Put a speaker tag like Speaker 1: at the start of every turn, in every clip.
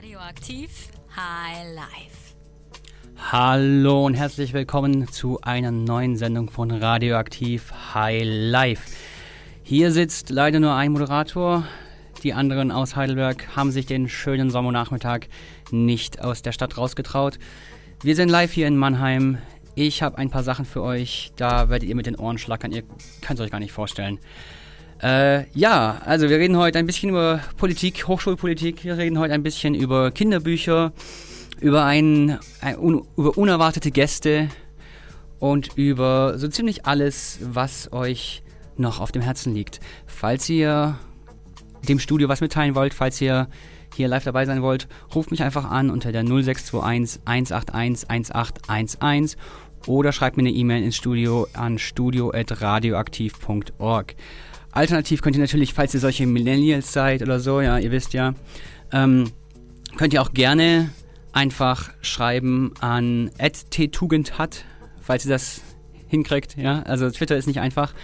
Speaker 1: Radioaktiv High Life.
Speaker 2: Hallo und herzlich willkommen zu einer neuen Sendung von Radioaktiv High Life. Hier sitzt leider nur ein Moderator. Die anderen aus Heidelberg haben sich den schönen Sommernachmittag nicht aus der Stadt rausgetraut. Wir sind live hier in Mannheim. Ich habe ein paar Sachen für euch. Da werdet ihr mit den Ohren schlackern. Ihr könnt es euch gar nicht vorstellen. Äh, ja, also wir reden heute ein bisschen über Politik, Hochschulpolitik. Wir reden heute ein bisschen über Kinderbücher, über, ein, ein un, über unerwartete Gäste und über so ziemlich alles, was euch noch auf dem Herzen liegt. Falls ihr dem Studio was mitteilen wollt, falls ihr hier live dabei sein wollt, ruft mich einfach an unter der 0621 181 1811 oder schreibt mir eine E-Mail ins Studio an studio.radioaktiv.org. Alternativ könnt ihr natürlich, falls ihr solche Millennials seid oder so, ja, ihr wisst ja, ähm, könnt ihr auch gerne einfach schreiben an @ttugendhat, falls ihr das hinkriegt, ja. Also Twitter ist nicht einfach.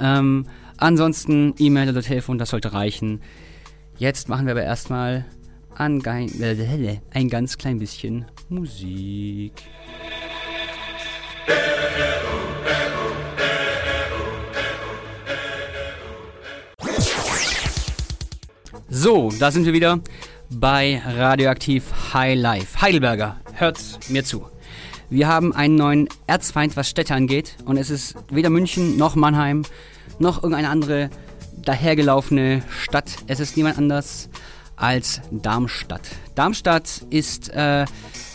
Speaker 2: Ähm, ansonsten E-Mail oder Telefon, das sollte reichen. Jetzt machen wir aber erstmal ein, ein ganz klein bisschen Musik. So, da sind wir wieder bei Radioaktiv High Life. Heidelberger, hört mir zu. Wir haben einen neuen Erzfeind, was Städte angeht. Und es ist weder München noch Mannheim noch irgendeine andere dahergelaufene Stadt. Es ist niemand anders als Darmstadt. Darmstadt ist, äh,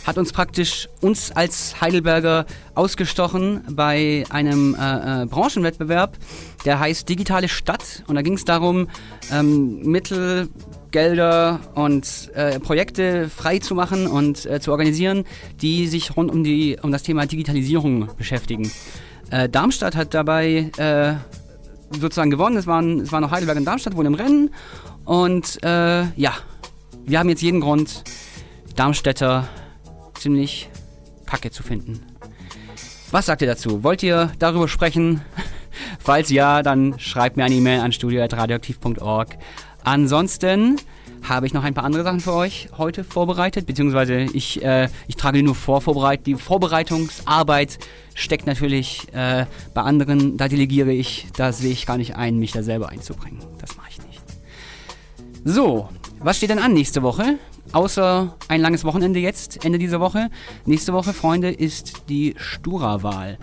Speaker 2: hat uns praktisch, uns als Heidelberger ausgestochen bei einem äh, äh, Branchenwettbewerb, der heißt Digitale Stadt. Und da ging es darum, ähm, Mittel, Gelder und äh, Projekte frei zu machen und äh, zu organisieren, die sich rund um, die, um das Thema Digitalisierung beschäftigen. Äh, Darmstadt hat dabei äh, sozusagen gewonnen. Es waren, es waren noch Heidelberg und Darmstadt wohl im Rennen. Und äh, ja, wir haben jetzt jeden Grund, Darmstädter ziemlich kacke zu finden. Was sagt ihr dazu? Wollt ihr darüber sprechen? Falls ja, dann schreibt mir eine E-Mail an studio.radioaktiv.org. Ansonsten habe ich noch ein paar andere Sachen für euch heute vorbereitet, beziehungsweise ich, äh, ich trage die nur vor, vorbereitet. Die Vorbereitungsarbeit steckt natürlich äh, bei anderen, da delegiere ich, da sehe ich gar nicht ein, mich da selber einzubringen. Das mache ich nicht. So, was steht denn an nächste Woche? Außer ein langes Wochenende jetzt, Ende dieser Woche. Nächste Woche, Freunde, ist die Stura-Wahl.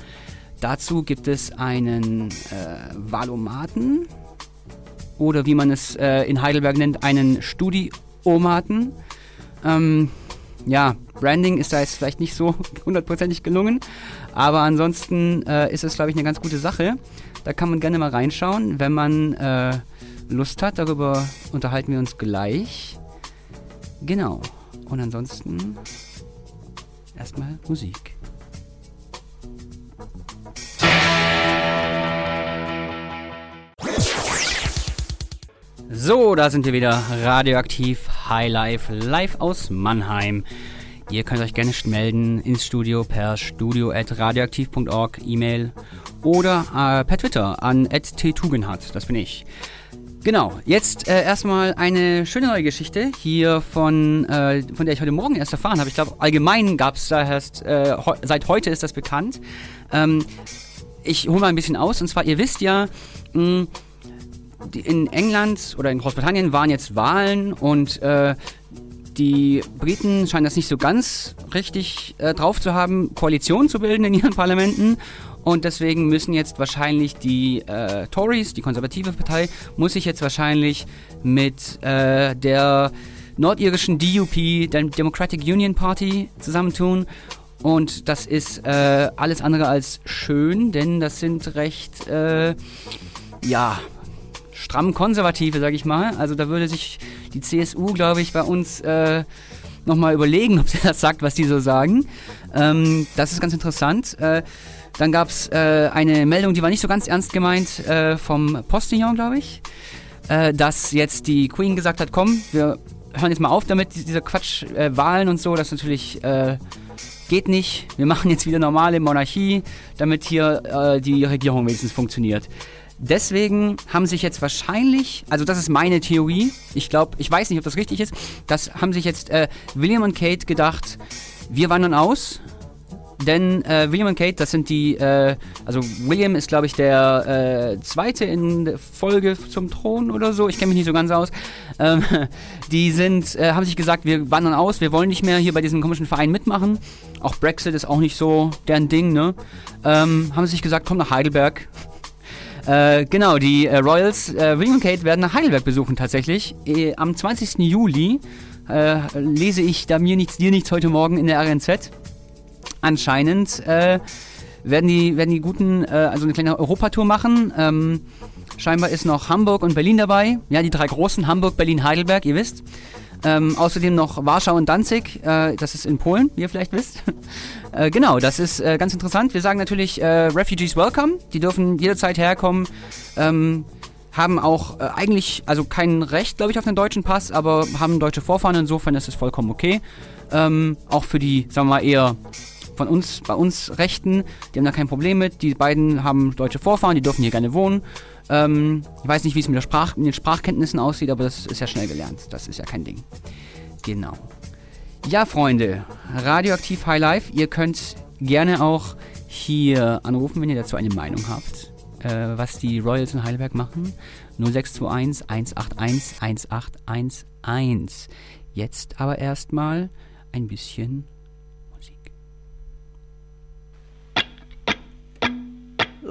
Speaker 2: Dazu gibt es einen äh, Wahlomaten oder wie man es äh, in Heidelberg nennt, einen Studiomaten. Ähm, ja, Branding ist da jetzt vielleicht nicht so hundertprozentig gelungen, aber ansonsten äh, ist es, glaube ich, eine ganz gute Sache. Da kann man gerne mal reinschauen, wenn man äh, Lust hat. Darüber unterhalten wir uns gleich. Genau. Und ansonsten erstmal Musik. So, da sind wir wieder. Radioaktiv High Life, live aus Mannheim. Ihr könnt euch gerne melden ins Studio per studio.radioaktiv.org, E-Mail oder äh, per Twitter an @ttugenhat, das bin ich. Genau, jetzt äh, erstmal eine schöne neue Geschichte hier von, äh, von der ich heute Morgen erst erfahren habe. Ich glaube, allgemein gab es da erst, äh, he seit heute ist das bekannt. Ähm, ich hole mal ein bisschen aus und zwar, ihr wisst ja, mh, in England oder in Großbritannien waren jetzt Wahlen und äh, die Briten scheinen das nicht so ganz richtig äh, drauf zu haben, Koalitionen zu bilden in ihren Parlamenten. Und deswegen müssen jetzt wahrscheinlich die äh, Tories, die konservative Partei, muss sich jetzt wahrscheinlich mit äh, der nordirischen DUP, der Democratic Union Party, zusammentun. Und das ist äh, alles andere als schön, denn das sind recht, äh, ja, stramm Konservative, sag ich mal. Also da würde sich die CSU, glaube ich, bei uns äh, nochmal überlegen, ob sie das sagt, was die so sagen. Ähm, das ist ganz interessant. Äh, dann gab es äh, eine Meldung, die war nicht so ganz ernst gemeint, äh, vom Postillon, glaube ich, äh, dass jetzt die Queen gesagt hat, komm, wir hören jetzt mal auf damit, dieser Quatsch, Wahlen und so, das natürlich äh, geht nicht. Wir machen jetzt wieder normale Monarchie, damit hier äh, die Regierung wenigstens funktioniert. Deswegen haben sich jetzt wahrscheinlich, also das ist meine Theorie, ich glaube, ich weiß nicht, ob das richtig ist, das haben sich jetzt äh, William und Kate gedacht, wir wandern aus, denn äh, William und Kate, das sind die, äh, also William ist, glaube ich, der äh, zweite in Folge zum Thron oder so. Ich kenne mich nicht so ganz aus. Ähm, die sind, äh, haben sich gesagt, wir wandern aus, wir wollen nicht mehr hier bei diesem komischen Verein mitmachen. Auch Brexit ist auch nicht so deren Ding, ne? Ähm, haben sich gesagt, komm nach Heidelberg. Äh, genau, die äh, Royals, äh, William und Kate werden nach Heidelberg besuchen tatsächlich. Äh, am 20. Juli äh, lese ich da mir nichts, dir nichts heute Morgen in der RNZ anscheinend werden, die, werden die Guten also eine kleine Europatour machen. Ähm, scheinbar ist noch Hamburg und Berlin dabei. Ja, die drei großen, Hamburg, Berlin, Heidelberg, ihr wisst. Ähm, außerdem noch Warschau und Danzig, äh, das ist in Polen, wie ihr vielleicht wisst. äh, genau, das ist äh, ganz interessant. Wir sagen natürlich äh, Refugees Welcome, die dürfen jederzeit herkommen. Ähm, haben auch äh, eigentlich, also kein Recht, glaube ich, auf den deutschen Pass, aber haben deutsche Vorfahren, insofern ist es vollkommen okay. Ähm, auch für die, sagen wir mal, eher von uns, bei uns Rechten, die haben da kein Problem mit. Die beiden haben deutsche Vorfahren, die dürfen hier gerne wohnen. Ähm, ich weiß nicht, wie es mit, Sprach, mit den Sprachkenntnissen aussieht, aber das ist ja schnell gelernt. Das ist ja kein Ding. Genau. Ja, Freunde, Radioaktiv High Life, ihr könnt gerne auch hier anrufen, wenn ihr dazu eine Meinung habt, äh, was die Royals in Heidelberg machen. 0621 181 1811. Jetzt aber erstmal ein bisschen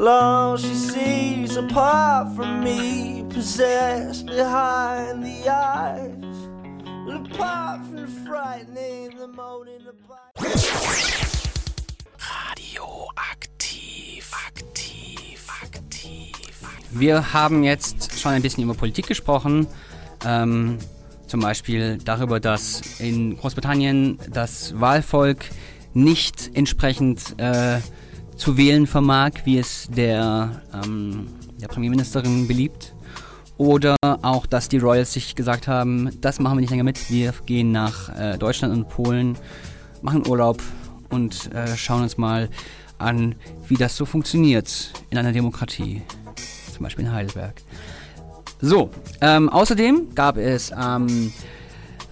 Speaker 2: long she sees apart from me, possessed behind the eyes. Apart from the frightening, the moaning, the Radioaktiv, aktiv, aktiv. Wir haben jetzt schon ein bisschen über Politik gesprochen. Ähm, zum Beispiel darüber, dass in Großbritannien das Wahlvolk nicht entsprechend äh, zu wählen vermag, wie es der, ähm, der Premierministerin beliebt. Oder auch, dass die Royals sich gesagt haben, das machen wir nicht länger mit, wir gehen nach äh, Deutschland und Polen, machen Urlaub und äh, schauen uns mal an, wie das so funktioniert in einer Demokratie, zum Beispiel in Heidelberg. So, ähm, außerdem gab es am ähm,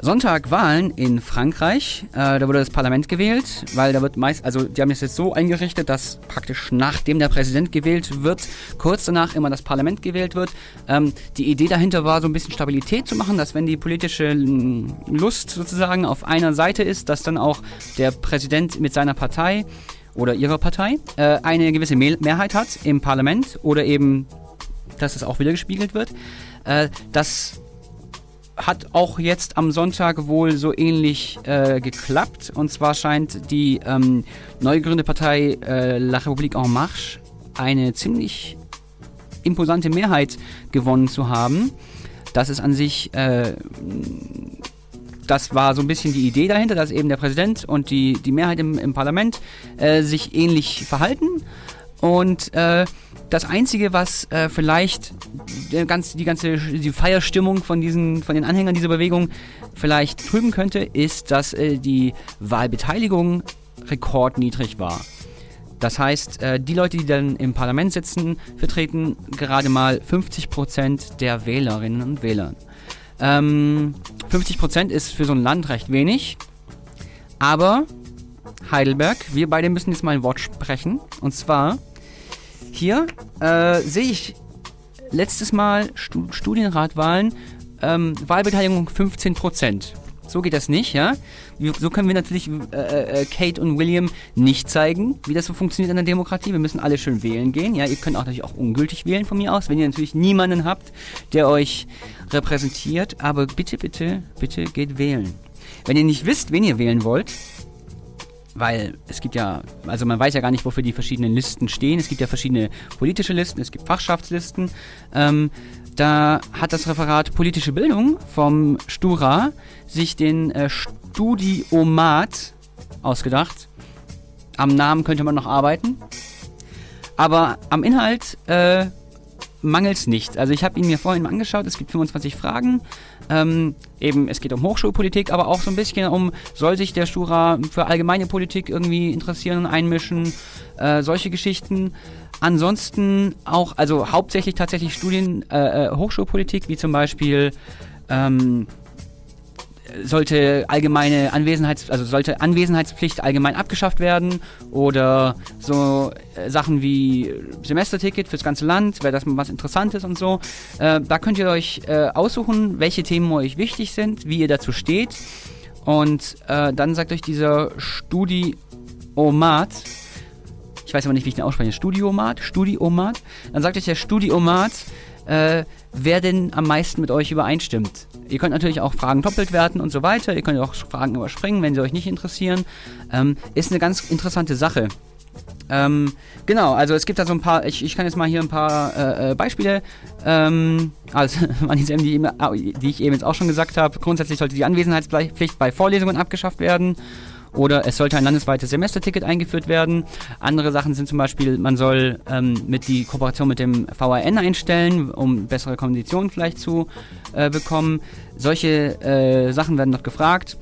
Speaker 2: Sonntag Wahlen in Frankreich. Äh, da wurde das Parlament gewählt, weil da wird meist, also die haben es jetzt so eingerichtet, dass praktisch nachdem der Präsident gewählt wird, kurz danach immer das Parlament gewählt wird. Ähm, die Idee dahinter war, so ein bisschen Stabilität zu machen, dass wenn die politische Lust sozusagen auf einer Seite ist, dass dann auch der Präsident mit seiner Partei oder ihrer Partei äh, eine gewisse Mehrheit hat im Parlament oder eben, dass es auch wieder gespiegelt wird. Äh, das hat auch jetzt am Sonntag wohl so ähnlich äh, geklappt. Und zwar scheint die ähm, neu gegründete Partei äh, La République En Marche eine ziemlich imposante Mehrheit gewonnen zu haben. Das ist an sich, äh, das war so ein bisschen die Idee dahinter, dass eben der Präsident und die, die Mehrheit im, im Parlament äh, sich ähnlich verhalten. Und äh, das Einzige, was äh, vielleicht der ganz, die ganze die Feierstimmung von, diesen, von den Anhängern dieser Bewegung vielleicht trüben könnte, ist, dass äh, die Wahlbeteiligung rekordniedrig war. Das heißt, äh, die Leute, die dann im Parlament sitzen, vertreten gerade mal 50% der Wählerinnen und Wähler. Ähm, 50% ist für so ein Land recht wenig, aber Heidelberg, wir beide müssen jetzt mal ein Wort sprechen. Und zwar hier äh, sehe ich letztes Mal Stu Studienratwahlen, ähm, Wahlbeteiligung 15%. So geht das nicht, ja. So können wir natürlich äh, äh, Kate und William nicht zeigen, wie das so funktioniert in der Demokratie. Wir müssen alle schön wählen gehen. Ja, ihr könnt auch natürlich auch ungültig wählen von mir aus, wenn ihr natürlich niemanden habt, der euch repräsentiert. Aber bitte, bitte, bitte geht wählen. Wenn ihr nicht wisst, wen ihr wählen wollt, weil es gibt ja, also man weiß ja gar nicht, wofür die verschiedenen Listen stehen. Es gibt ja verschiedene politische Listen, es gibt Fachschaftslisten. Ähm, da hat das Referat Politische Bildung vom Stura sich den äh, Studiomat ausgedacht. Am Namen könnte man noch arbeiten. Aber am Inhalt äh, mangelt es nicht. Also ich habe ihn mir vorhin mal angeschaut, es gibt 25 Fragen. Ähm, eben, es geht um Hochschulpolitik, aber auch so ein bisschen um, soll sich der Stura für allgemeine Politik irgendwie interessieren und einmischen, äh, solche Geschichten. Ansonsten auch, also hauptsächlich tatsächlich Studien, äh, äh Hochschulpolitik, wie zum Beispiel ähm, sollte allgemeine Anwesenheits, also sollte Anwesenheitspflicht allgemein abgeschafft werden oder so äh, Sachen wie Semesterticket fürs ganze Land, wäre das mal was Interessantes und so. Äh, da könnt ihr euch äh, aussuchen, welche Themen euch wichtig sind, wie ihr dazu steht. Und äh, dann sagt euch dieser Studiomat, ich weiß aber nicht, wie ich den ausspreche, Studiomat, Studiomat, dann sagt euch der Studiomat, äh, wer denn am meisten mit euch übereinstimmt. Ihr könnt natürlich auch Fragen doppelt werten und so weiter. Ihr könnt auch Fragen überspringen, wenn sie euch nicht interessieren. Ähm, ist eine ganz interessante Sache. Ähm, genau, also es gibt da so ein paar, ich, ich kann jetzt mal hier ein paar äh, äh Beispiele, ähm, also die, die ich eben jetzt auch schon gesagt habe. Grundsätzlich sollte die Anwesenheitspflicht bei Vorlesungen abgeschafft werden oder es sollte ein landesweites Semesterticket eingeführt werden. Andere Sachen sind zum Beispiel, man soll ähm, mit die Kooperation mit dem VRN einstellen, um bessere Konditionen vielleicht zu äh, bekommen. Solche äh, Sachen werden dort gefragt.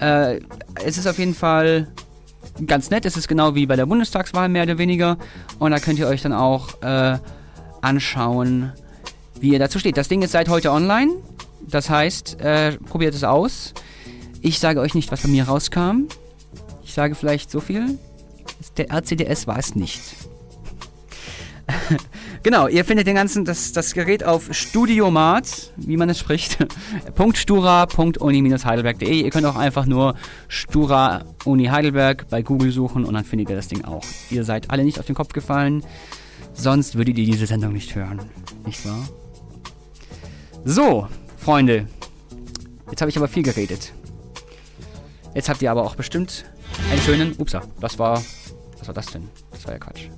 Speaker 2: Äh, es ist auf jeden Fall ganz nett. Es ist genau wie bei der Bundestagswahl mehr oder weniger. Und da könnt ihr euch dann auch äh, anschauen, wie ihr dazu steht. Das Ding ist seit heute online. Das heißt, äh, probiert es aus. Ich sage euch nicht, was bei mir rauskam. Ich sage vielleicht so viel. Der RCDS war es nicht. genau, ihr findet den ganzen, das, das Gerät auf Studiomat, wie man es spricht, .stura.uni-heidelberg.de. Ihr könnt auch einfach nur Stura Uni Heidelberg bei Google suchen und dann findet ihr das Ding auch. Ihr seid alle nicht auf den Kopf gefallen, sonst würdet ihr diese Sendung nicht hören. Nicht wahr? So, Freunde. Jetzt habe ich aber viel geredet. Jetzt habt ihr aber auch bestimmt einen schönen. Upsa, das war. Was war das denn? Das war ja Quatsch.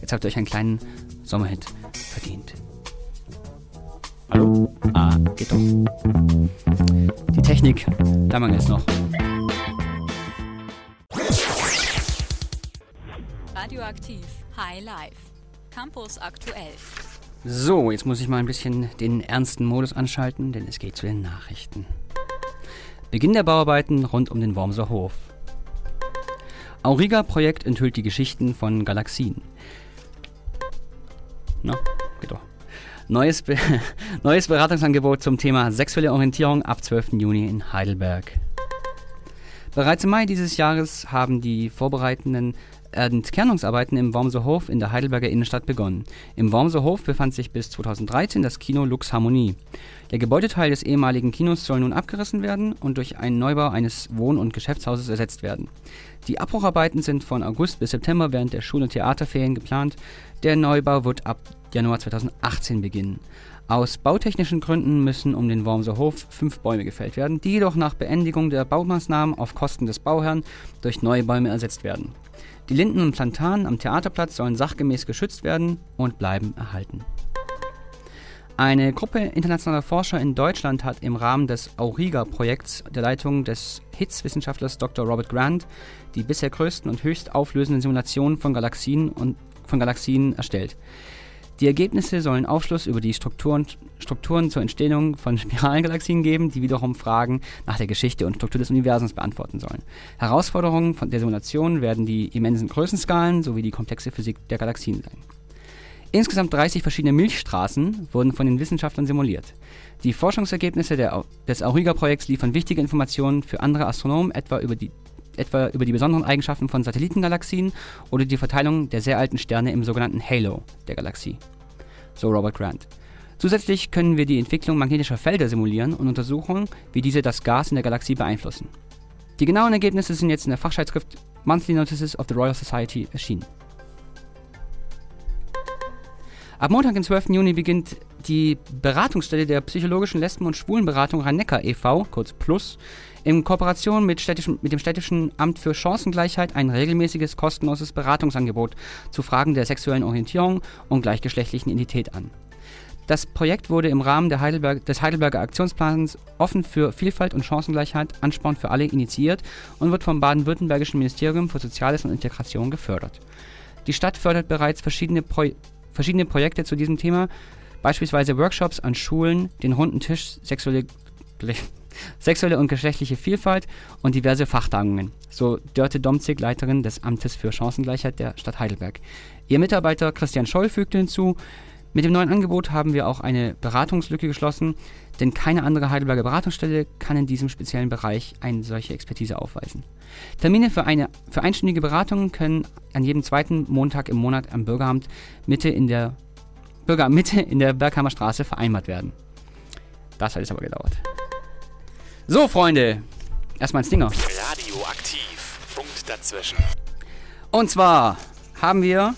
Speaker 2: Jetzt habt ihr euch einen kleinen Sommerhit verdient. Hallo? Ah, geht doch. Die Technik, da mangelt es noch.
Speaker 1: Radioaktiv High Life. Campus aktuell.
Speaker 2: So, jetzt muss ich mal ein bisschen den ernsten Modus anschalten, denn es geht zu den Nachrichten. Beginn der Bauarbeiten rund um den Wormser Hof. Auriga-Projekt enthüllt die Geschichten von Galaxien. Na, geht doch. Neues, Be Neues Beratungsangebot zum Thema sexuelle Orientierung ab 12. Juni in Heidelberg. Bereits im Mai dieses Jahres haben die vorbereitenden Entkernungsarbeiten im Wormser Hof in der Heidelberger Innenstadt begonnen. Im Wormser Hof befand sich bis 2013 das Kino Lux Harmonie. Der Gebäudeteil des ehemaligen Kinos soll nun abgerissen werden und durch einen Neubau eines Wohn- und Geschäftshauses ersetzt werden. Die Abbrucharbeiten sind von August bis September während der Schul- und Theaterferien geplant. Der Neubau wird ab Januar 2018 beginnen. Aus bautechnischen Gründen müssen um den Wormser Hof fünf Bäume gefällt werden, die jedoch nach Beendigung der Baumaßnahmen auf Kosten des Bauherrn durch neue Bäume ersetzt werden. Die Linden und Plantanen am Theaterplatz sollen sachgemäß geschützt werden und bleiben erhalten. Eine Gruppe internationaler Forscher in Deutschland hat im Rahmen des Auriga-Projekts der Leitung des HITS-Wissenschaftlers Dr. Robert Grant die bisher größten und höchst auflösenden Simulationen von Galaxien, und, von Galaxien erstellt. Die Ergebnisse sollen Aufschluss über die Strukturen, Strukturen zur Entstehung von Spiralgalaxien geben, die wiederum Fragen nach der Geschichte und Struktur des Universums beantworten sollen. Herausforderungen von der Simulation werden die immensen Größenskalen sowie die komplexe Physik der Galaxien sein. Insgesamt 30 verschiedene Milchstraßen wurden von den Wissenschaftlern simuliert. Die Forschungsergebnisse der, des Auriga-Projekts liefern wichtige Informationen für andere Astronomen, etwa über die etwa über die besonderen Eigenschaften von Satellitengalaxien oder die Verteilung der sehr alten Sterne im sogenannten Halo der Galaxie. So Robert Grant. Zusätzlich können wir die Entwicklung magnetischer Felder simulieren und untersuchen, wie diese das Gas in der Galaxie beeinflussen. Die genauen Ergebnisse sind jetzt in der Fachzeitschrift Monthly Notices of the Royal Society erschienen. Ab Montag, den 12. Juni, beginnt die Beratungsstelle der psychologischen Lesben- und Schwulenberatung Rhein-Neckar e.V., kurz PLUS, in Kooperation mit, mit, dem städtischen Amt für Chancengleichheit ein regelmäßiges kostenloses Beratungsangebot zu Fragen der sexuellen Orientierung und gleichgeschlechtlichen Identität an. Das Projekt wurde im Rahmen Heidelberg, des Heidelberger Aktionsplans Offen für Vielfalt und Chancengleichheit Ansporn für alle initiiert und wird vom baden-württembergischen Ministerium für Soziales und Integration gefördert. Die Stadt fördert bereits verschiedene, Pro verschiedene Projekte zu diesem Thema, beispielsweise Workshops an Schulen, den runden Tisch Sexuelle sexuelle und geschlechtliche Vielfalt und diverse Fachtagungen. So Dörte Domzig, Leiterin des Amtes für Chancengleichheit der Stadt Heidelberg. Ihr Mitarbeiter Christian Scholl fügte hinzu, mit dem neuen Angebot haben wir auch eine Beratungslücke geschlossen, denn keine andere Heidelberger Beratungsstelle kann in diesem speziellen Bereich eine solche Expertise aufweisen. Termine für, eine, für einstündige Beratungen können an jedem zweiten Montag im Monat am Bürgeramt Mitte in der Bürger Mitte in der Berghammer Straße vereinbart werden. Das hat jetzt aber gedauert. So, Freunde, erstmal ein Stinger.
Speaker 3: Radioaktiv. Punkt dazwischen.
Speaker 2: Und zwar haben wir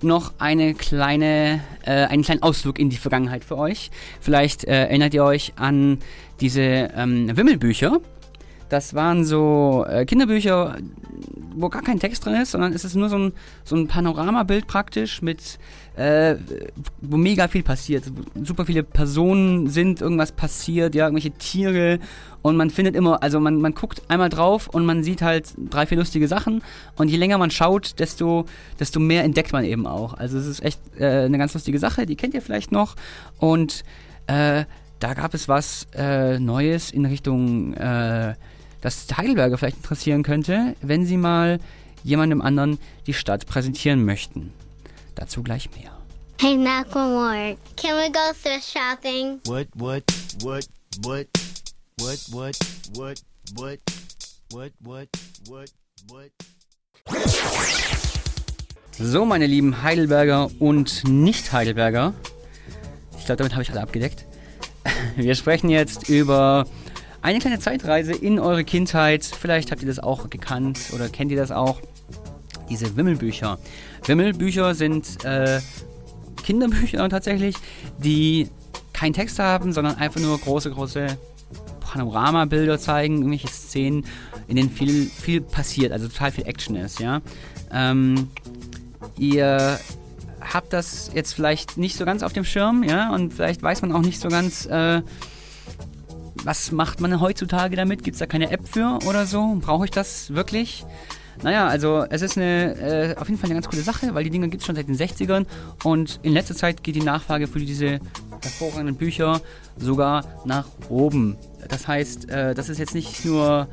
Speaker 2: noch eine kleine, äh, einen kleinen Ausflug in die Vergangenheit für euch. Vielleicht äh, erinnert ihr euch an diese ähm, Wimmelbücher. Das waren so äh, Kinderbücher, wo gar kein Text drin ist, sondern es ist nur so ein, so ein Panoramabild praktisch mit, äh, wo mega viel passiert. Super viele Personen sind, irgendwas passiert, ja, irgendwelche Tiere und man findet immer, also man, man guckt einmal drauf und man sieht halt drei, vier lustige Sachen und je länger man schaut, desto, desto mehr entdeckt man eben auch. Also es ist echt äh, eine ganz lustige Sache, die kennt ihr vielleicht noch und äh, da gab es was äh, Neues in Richtung äh, das Heidelberger vielleicht interessieren könnte, wenn sie mal jemandem anderen die Stadt präsentieren möchten. Dazu gleich mehr.
Speaker 4: Hey, Macklemore, can we go thrift shopping?
Speaker 5: What, what, what, what, what, what, what, what, what, what, what, what?
Speaker 2: So, meine lieben Heidelberger und Nicht-Heidelberger. Ich glaube, damit habe ich alle abgedeckt. Wir sprechen jetzt über eine kleine Zeitreise in eure Kindheit. Vielleicht habt ihr das auch gekannt oder kennt ihr das auch. Diese Wimmelbücher. Wimmelbücher sind äh, Kinderbücher tatsächlich, die keinen Text haben, sondern einfach nur große, große Panoramabilder zeigen, irgendwelche Szenen, in denen viel, viel passiert, also total viel Action ist, ja. Ähm, ihr habt das jetzt vielleicht nicht so ganz auf dem Schirm, ja, und vielleicht weiß man auch nicht so ganz, äh, was macht man heutzutage damit? Gibt es da keine App für oder so? Brauche ich das wirklich? Naja, also es ist eine, äh, auf jeden Fall eine ganz coole Sache, weil die Dinge gibt es schon seit den 60ern und in letzter Zeit geht die Nachfrage für diese hervorragenden Bücher sogar nach oben. Das heißt, äh, das ist jetzt nicht nur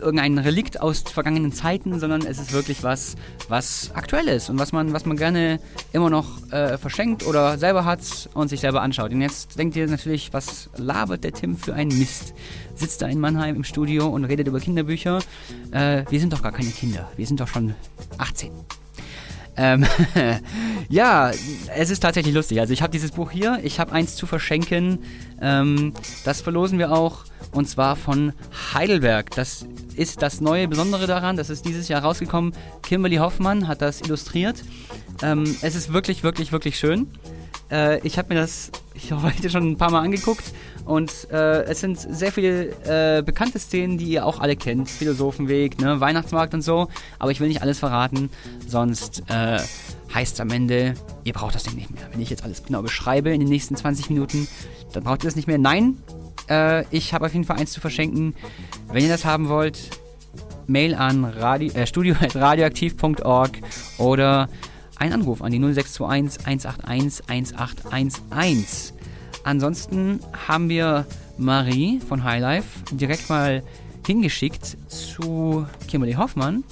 Speaker 2: irgendein Relikt aus vergangenen Zeiten, sondern es ist wirklich was, was aktuell ist und was man, was man gerne immer noch äh, verschenkt oder selber hat und sich selber anschaut. Und jetzt denkt ihr natürlich, was labert der Tim für einen Mist? Sitzt da in Mannheim im Studio und redet über Kinderbücher. Äh, wir sind doch gar keine Kinder, wir sind doch schon 18. Ähm, ja, es ist tatsächlich lustig. Also ich habe dieses Buch hier, ich habe eins zu verschenken. Ähm, das verlosen wir auch und zwar von Heidelberg. Das ist das neue Besondere daran. Das ist dieses Jahr rausgekommen. Kimberly Hoffmann hat das illustriert. Ähm, es ist wirklich, wirklich, wirklich schön. Äh, ich habe mir das heute schon ein paar Mal angeguckt und äh, es sind sehr viele äh, bekannte Szenen, die ihr auch alle kennt. Philosophenweg, ne? Weihnachtsmarkt und so. Aber ich will nicht alles verraten, sonst äh, heißt es am Ende, ihr braucht das Ding nicht mehr. Wenn ich jetzt alles genau beschreibe in den nächsten 20 Minuten, dann braucht ihr das nicht mehr. Nein, äh, ich habe auf jeden Fall eins zu verschenken. Wenn ihr das haben wollt, Mail an radio, äh, studio.radioaktiv.org oder ein Anruf an die 0621 181 1811. Ansonsten haben wir Marie von Highlife direkt mal hingeschickt zu Kimberly Hoffmann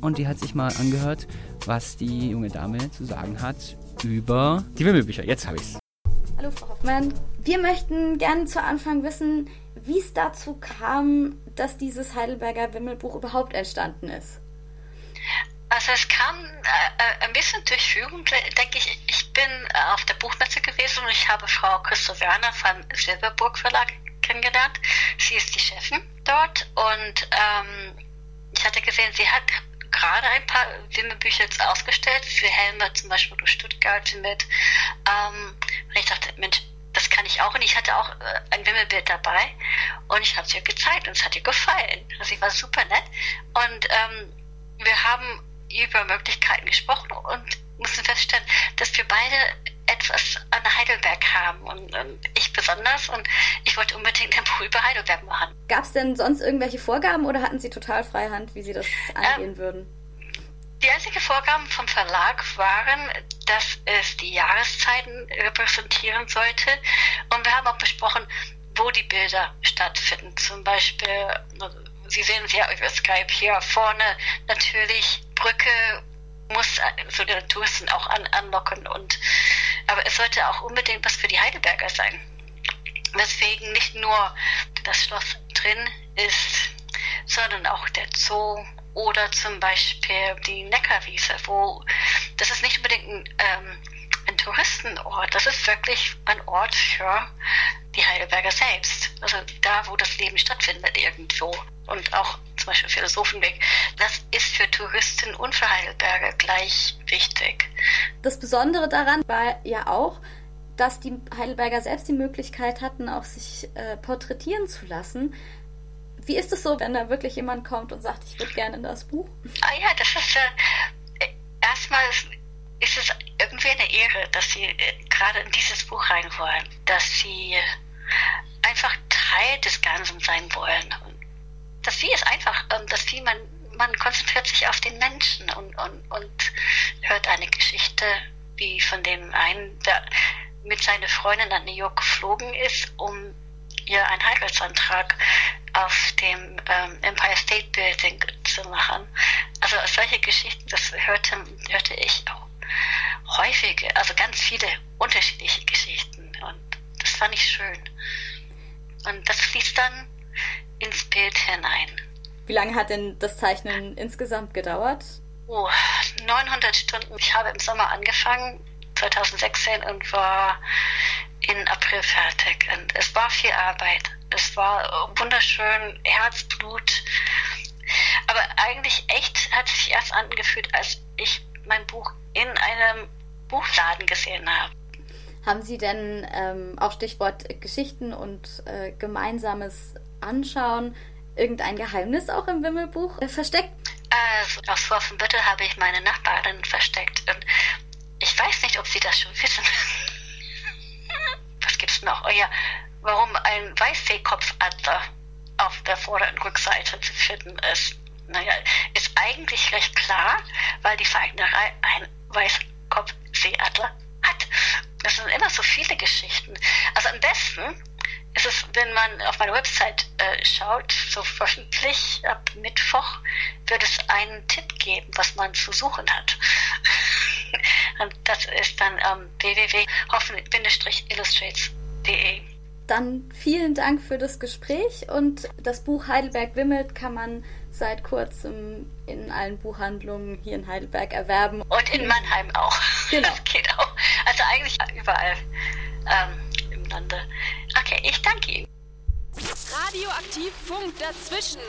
Speaker 2: und die hat sich mal angehört, was die junge Dame zu sagen hat über die Wimmelbücher. Jetzt habe ich's.
Speaker 6: Hallo Frau Hoffmann. Wir möchten gerne zu Anfang wissen, wie es dazu kam, dass dieses Heidelberger Wimmelbuch überhaupt entstanden ist.
Speaker 7: Also es kam äh, äh ein bisschen durch Führung, denke ich. Ich bin äh, auf der Buchmesse gewesen und ich habe Frau Christoph Werner vom Silberburg Verlag kennengelernt. Sie ist die Chefin dort und ähm, ich hatte gesehen, sie hat gerade ein paar Wimmelbücher jetzt ausgestellt, für Helme zum Beispiel durch Stuttgart mit. Ähm, und ich dachte, Mensch, das kann ich auch. Und ich hatte auch äh, ein Wimmelbild dabei und ich habe es ihr gezeigt und es hat ihr gefallen. Also sie war super nett. Und ähm, wir haben über Möglichkeiten gesprochen und mussten feststellen, dass wir beide etwas an Heidelberg haben und, und ich besonders und ich wollte unbedingt ein Buch über Heidelberg machen.
Speaker 6: Gab es denn sonst irgendwelche Vorgaben oder hatten Sie total freie Hand, wie Sie das angehen ähm, würden?
Speaker 7: Die einzigen Vorgaben vom Verlag waren, dass es die Jahreszeiten repräsentieren sollte und wir haben auch besprochen, wo die Bilder stattfinden. Zum Beispiel, Sie sehen es ja über Skype hier vorne natürlich Brücke muss so die Touristen auch an, anlocken und aber es sollte auch unbedingt was für die Heidelberger sein. Weswegen nicht nur das Schloss drin ist, sondern auch der Zoo oder zum Beispiel die Neckarwiese, wo das ist nicht unbedingt ein, ähm, ein Touristenort, das ist wirklich ein Ort für die Heidelberger selbst. Also da, wo das Leben stattfindet irgendwo. Und auch zum Beispiel Philosophenweg. Das ist für Touristen und für Heidelberger gleich wichtig.
Speaker 6: Das Besondere daran war ja auch, dass die Heidelberger selbst die Möglichkeit hatten, auch sich äh, porträtieren zu lassen. Wie ist es so, wenn da wirklich jemand kommt und sagt, ich würde gerne in das Buch?
Speaker 7: Ah ja, das ist äh, erstmal ist es irgendwie eine Ehre, dass sie äh, gerade in dieses Buch rein wollen, dass sie einfach Teil des Ganzen sein wollen. Und das Wie ist einfach, ähm, das Wie, man, man konzentriert sich auf den Menschen und, und, und hört eine Geschichte wie von dem einen, der mit seiner Freundin nach New York geflogen ist, um ihr einen Heiratsantrag auf dem ähm, Empire State Building zu machen. Also solche Geschichten, das hörte, hörte ich auch häufig, also ganz viele unterschiedliche Geschichten und das fand ich schön. Und das fließt dann ins Bild hinein.
Speaker 6: Wie lange hat denn das Zeichnen insgesamt gedauert?
Speaker 7: Oh, 900 Stunden. Ich habe im Sommer angefangen, 2016, und war in April fertig. Und es war viel Arbeit. Es war wunderschön, Herzblut. Aber eigentlich echt hat es sich erst angefühlt, als ich mein Buch in einem Buchladen gesehen habe.
Speaker 6: Haben Sie denn ähm, auch Stichwort Geschichten und äh, gemeinsames Anschauen irgendein Geheimnis auch im Wimmelbuch äh, versteckt?
Speaker 7: Also aus Wolfenbüttel habe ich meine Nachbarin versteckt. Und ich weiß nicht, ob Sie das schon wissen. Was gibt's noch? Oh ja, warum ein Weißseekopfadler auf der Vorder- und Rückseite zu finden ist. Naja, ist eigentlich recht klar, weil die Falknerei ein Weißkopfseeadler hat. Das sind immer so viele Geschichten. Also am besten ist es, wenn man auf meine Website äh, schaut, so wöchentlich ab Mittwoch, wird es einen Tipp geben, was man zu suchen hat. Und das ist dann ähm, www.hoffen-illustrates.de.
Speaker 6: Dann vielen Dank für das Gespräch und das Buch Heidelberg wimmelt kann man seit kurzem in allen Buchhandlungen hier in Heidelberg erwerben.
Speaker 7: Und in Mannheim auch.
Speaker 6: Genau.
Speaker 7: Das geht auch. Also eigentlich überall ähm, im Lande. Okay, ich danke Ihnen.
Speaker 1: Radioaktiv Funk dazwischen.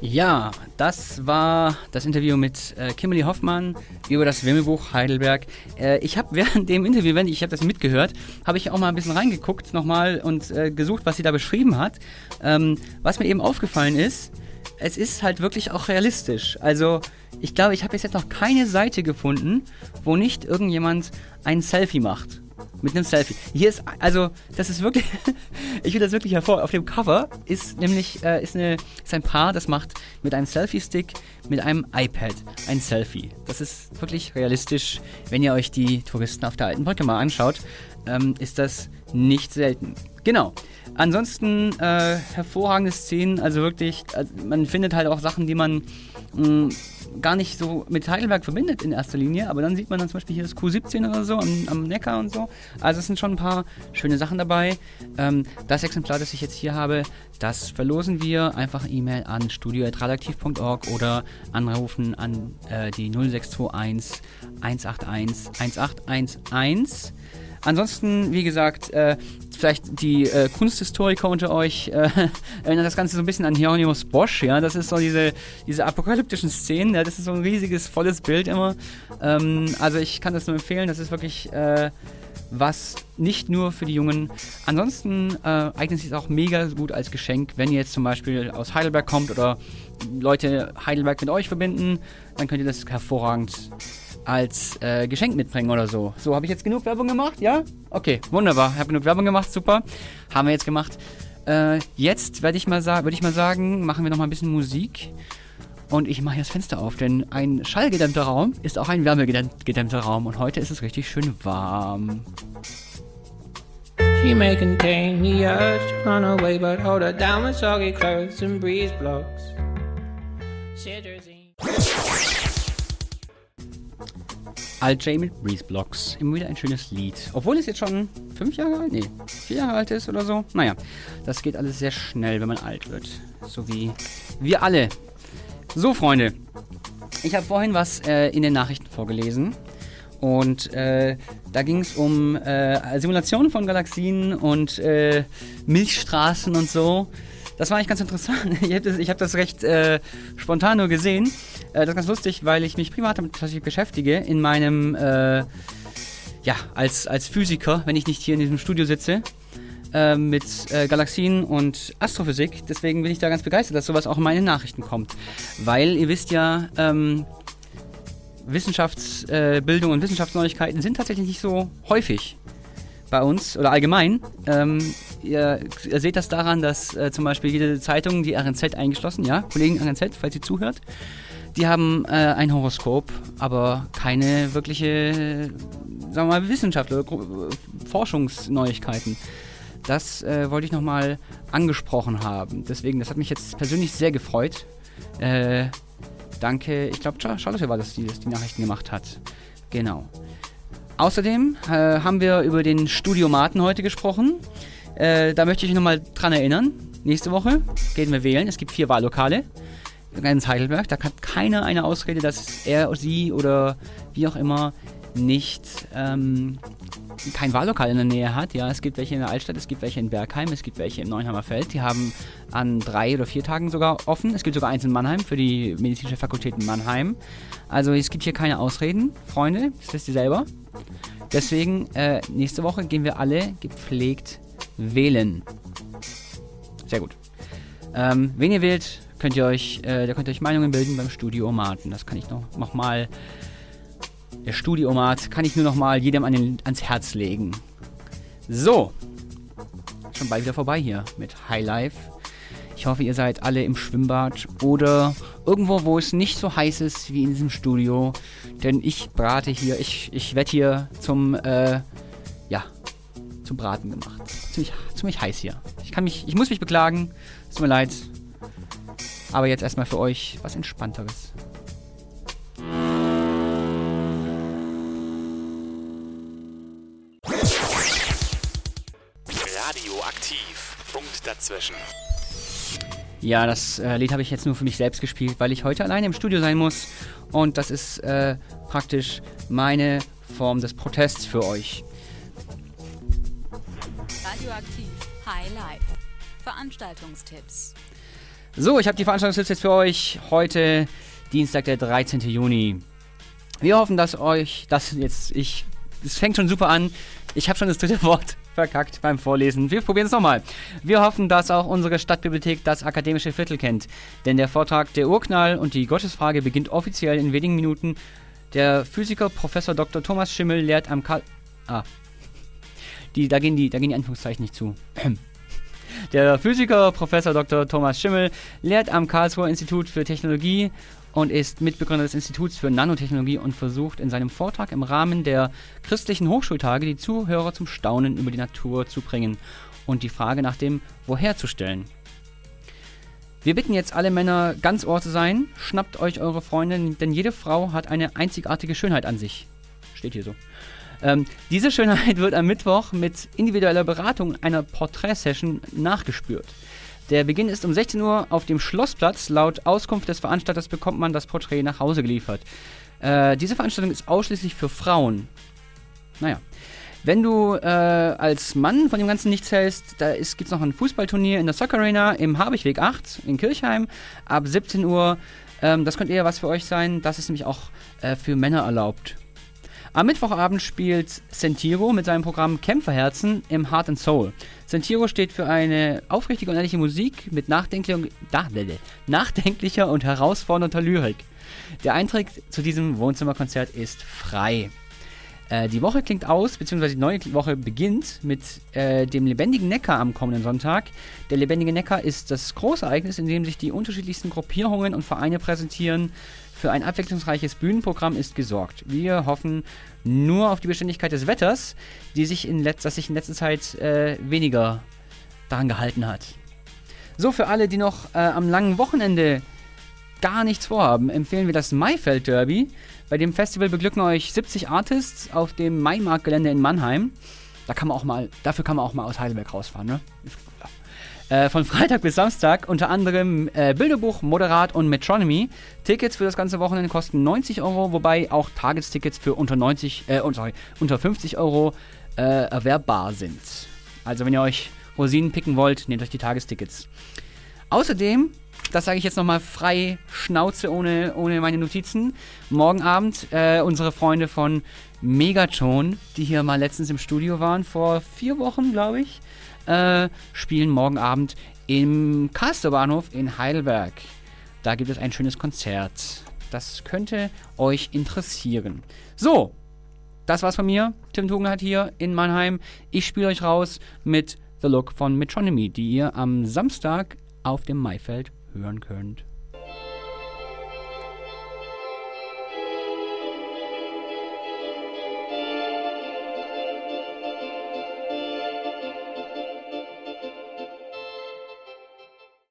Speaker 2: Ja, das war das Interview mit äh, Kimberly Hoffmann über das Wimmelbuch Heidelberg. Äh, ich habe während dem Interview, wenn ich habe das mitgehört, habe ich auch mal ein bisschen reingeguckt nochmal und äh, gesucht, was sie da beschrieben hat. Ähm, was mir eben aufgefallen ist, es ist halt wirklich auch realistisch. Also ich glaube, ich habe jetzt noch keine Seite gefunden, wo nicht irgendjemand ein Selfie macht. Mit einem Selfie. Hier ist, also, das ist wirklich, ich will das wirklich hervor. Auf dem Cover ist nämlich, äh, ist, eine, ist ein Paar, das macht mit einem Selfie-Stick, mit einem iPad ein Selfie. Das ist wirklich realistisch. Wenn ihr euch die Touristen auf der alten Brücke mal anschaut, ähm, ist das nicht selten. Genau. Ansonsten äh, hervorragende Szenen, also wirklich, äh, man findet halt auch Sachen, die man gar nicht so mit Heidelberg verbindet in erster Linie, aber dann sieht man dann zum Beispiel hier das Q17 oder so am, am Neckar und so. Also es sind schon ein paar schöne Sachen dabei. Ähm, das Exemplar, das ich jetzt hier habe, das verlosen wir. Einfach E-Mail an studio.radaktiv.org oder anrufen an äh, die 0621 181 1811. Ansonsten, wie gesagt, äh, vielleicht die äh, Kunsthistoriker unter euch äh, erinnern das Ganze so ein bisschen an Hieronymus Bosch, ja. Das ist so diese, diese apokalyptischen Szenen, ja, das ist so ein riesiges, volles Bild immer. Ähm, also ich kann das nur empfehlen, das ist wirklich äh, was nicht nur für die Jungen. Ansonsten äh, eignet sich auch mega gut als Geschenk, wenn ihr jetzt zum Beispiel aus Heidelberg kommt oder Leute Heidelberg mit euch verbinden, dann könnt ihr das hervorragend als äh, Geschenk mitbringen oder so. So, habe ich jetzt genug Werbung gemacht? Ja? Okay, wunderbar. Habe genug Werbung gemacht, super. Haben wir jetzt gemacht. Äh, jetzt werde ich würde ich mal sagen, machen wir noch mal ein bisschen Musik. Und ich mache hier das Fenster auf, denn ein schallgedämmter Raum ist auch ein wärmegedämmter Raum. Und heute ist es richtig schön warm.
Speaker 8: She may contain the urge to run away, but hold her down with soggy clothes and breeze blocks.
Speaker 2: Alt J mit Breeze Blocks. Immer wieder ein schönes Lied. Obwohl es jetzt schon fünf Jahre alt, nee, vier Jahre alt ist oder so. Naja, das geht alles sehr schnell, wenn man alt wird. So wie wir alle. So, Freunde. Ich habe vorhin was äh, in den Nachrichten vorgelesen. Und äh, da ging es um äh, Simulationen von Galaxien und äh, Milchstraßen und so. Das war eigentlich ganz interessant. Ich habe das, hab das recht äh, spontan nur gesehen. Äh, das ist ganz lustig, weil ich mich privat damit beschäftige in meinem, äh, ja, als, als Physiker, wenn ich nicht hier in diesem Studio sitze, äh, mit äh, Galaxien und Astrophysik. Deswegen bin ich da ganz begeistert, dass sowas auch in meine Nachrichten kommt. Weil ihr wisst ja, ähm, Wissenschaftsbildung und Wissenschaftsneuigkeiten sind tatsächlich nicht so häufig bei uns oder allgemein. Ähm, ihr, ihr, seht das daran, dass äh, zum Beispiel jede Zeitung, die RNZ eingeschlossen, ja, Kollegen RNZ, falls ihr zuhört, die haben äh, ein Horoskop, aber keine wirkliche, sagen wir mal, Wissenschaft oder Forschungsneuigkeiten. Das äh, wollte ich nochmal angesprochen haben. Deswegen, das hat mich jetzt persönlich sehr gefreut. Äh, danke, ich glaube, Charlotte war das, die das die Nachrichten gemacht hat. Genau. Außerdem äh, haben wir über den Studiomaten heute gesprochen. Äh, da möchte ich nochmal dran erinnern. Nächste Woche gehen wir wählen. Es gibt vier Wahllokale in ganz Heidelberg. Da hat keiner eine Ausrede, dass er, sie oder wie auch immer nicht ähm, kein Wahllokal in der Nähe hat. Ja, es gibt welche in der Altstadt, es gibt welche in Bergheim, es gibt welche im Neuenheimer Feld. Die haben an drei oder vier Tagen sogar offen. Es gibt sogar eins in Mannheim für die medizinische Fakultät in Mannheim. Also es gibt hier keine Ausreden, Freunde, das wisst ihr selber. Deswegen, äh, nächste Woche gehen wir alle gepflegt wählen. Sehr gut. Ähm, wen ihr wählt, könnt ihr euch, äh, da könnt ihr euch Meinungen bilden beim Studiomaten. Das kann ich noch, noch mal der Studiomat kann ich nur noch mal jedem an den, ans Herz legen. So. Schon bald wieder vorbei hier mit Highlife. Ich hoffe, ihr seid alle im Schwimmbad oder irgendwo, wo es nicht so heiß ist wie in diesem Studio. Denn ich brate hier, ich, ich werde hier zum, äh, ja, zum Braten gemacht. Ziemlich, ziemlich heiß hier. Ich kann mich, ich muss mich beklagen. Es tut mir leid. Aber jetzt erstmal für euch was Entspannteres.
Speaker 3: Radioaktiv. Punkt dazwischen.
Speaker 2: Ja, das äh, Lied habe ich jetzt nur für mich selbst gespielt, weil ich heute alleine im Studio sein muss. Und das ist äh, praktisch meine Form des Protests für euch.
Speaker 1: Radioaktiv High. Veranstaltungstipps.
Speaker 2: So, ich habe die Veranstaltungstipps jetzt für euch. Heute Dienstag, der 13. Juni. Wir hoffen, dass euch das jetzt, ich, es fängt schon super an. Ich habe schon das dritte Wort verkackt beim Vorlesen. Wir probieren es nochmal. Wir hoffen, dass auch unsere Stadtbibliothek das akademische Viertel kennt. Denn der Vortrag Der Urknall und die Gottesfrage beginnt offiziell in wenigen Minuten. Der Physiker Professor Dr. Thomas Schimmel lehrt am Karl. Ah. Die, da, gehen die, da gehen die Anführungszeichen nicht zu. Der Physiker Professor Dr. Thomas Schimmel lehrt am Karlsruher Institut für Technologie und ist Mitbegründer des Instituts für Nanotechnologie und versucht in seinem Vortrag im Rahmen der christlichen Hochschultage die Zuhörer zum Staunen über die Natur zu bringen und die Frage nach dem Woher zu stellen. Wir bitten jetzt alle Männer ganz ohr zu sein, schnappt euch eure Freundin, denn jede Frau hat eine einzigartige Schönheit an sich. Steht hier so. Ähm, diese Schönheit wird am Mittwoch mit individueller Beratung einer Porträtsession nachgespürt. Der Beginn ist um 16 Uhr auf dem Schlossplatz. Laut Auskunft des Veranstalters bekommt man das Porträt nach Hause geliefert. Äh, diese Veranstaltung ist ausschließlich für Frauen. Naja. Wenn du äh, als Mann von dem Ganzen nichts hältst, da gibt es noch ein Fußballturnier in der Soccer Arena im Habigweg 8 in Kirchheim ab 17 Uhr. Ähm, das könnte eher was für euch sein. Das ist nämlich auch äh, für Männer erlaubt. Am Mittwochabend spielt Sentiro mit seinem Programm Kämpferherzen im Heart and Soul. Sentiro steht für eine aufrichtige und ehrliche Musik mit nachdenklicher, nachdenklicher und herausfordernder Lyrik. Der Eintritt zu diesem Wohnzimmerkonzert ist frei. Äh, die Woche klingt aus, beziehungsweise die neue Woche beginnt mit äh, dem Lebendigen Neckar am kommenden Sonntag. Der Lebendige Neckar ist das große Ereignis, in dem sich die unterschiedlichsten Gruppierungen und Vereine präsentieren Für ein abwechslungsreiches Bühnenprogramm ist gesorgt. Wir hoffen nur auf die Beständigkeit des Wetters, die sich in das sich in letzter Zeit äh, weniger daran gehalten hat. So, für alle, die noch äh, am langen Wochenende gar nichts vorhaben, empfehlen wir das Maifeld Derby. Bei dem Festival beglücken euch 70 Artists auf dem Maimarktgelände in Mannheim. Da kann man auch mal, dafür kann man auch mal aus Heidelberg rausfahren, ne? Äh, von Freitag bis Samstag unter anderem äh, Bilderbuch, Moderat und Metronomy. Tickets für das ganze Wochenende kosten 90 Euro, wobei auch Tagestickets für unter 90, äh, oh, sorry, unter 50 Euro äh, erwerbbar sind. Also wenn ihr euch Rosinen picken wollt, nehmt euch die Tagestickets. Außerdem, das sage ich jetzt nochmal frei Schnauze ohne, ohne meine Notizen, morgen Abend äh, unsere Freunde von Megaton, die hier mal letztens im Studio waren, vor vier Wochen, glaube ich, äh, spielen morgen Abend im Karlsruher in Heidelberg. Da gibt es ein schönes Konzert. Das könnte euch interessieren. So, das war's von mir. Tim Tugendhat hier in Mannheim. Ich spiele euch raus mit The Look von Metronomy, die ihr am Samstag auf dem Maifeld hören könnt.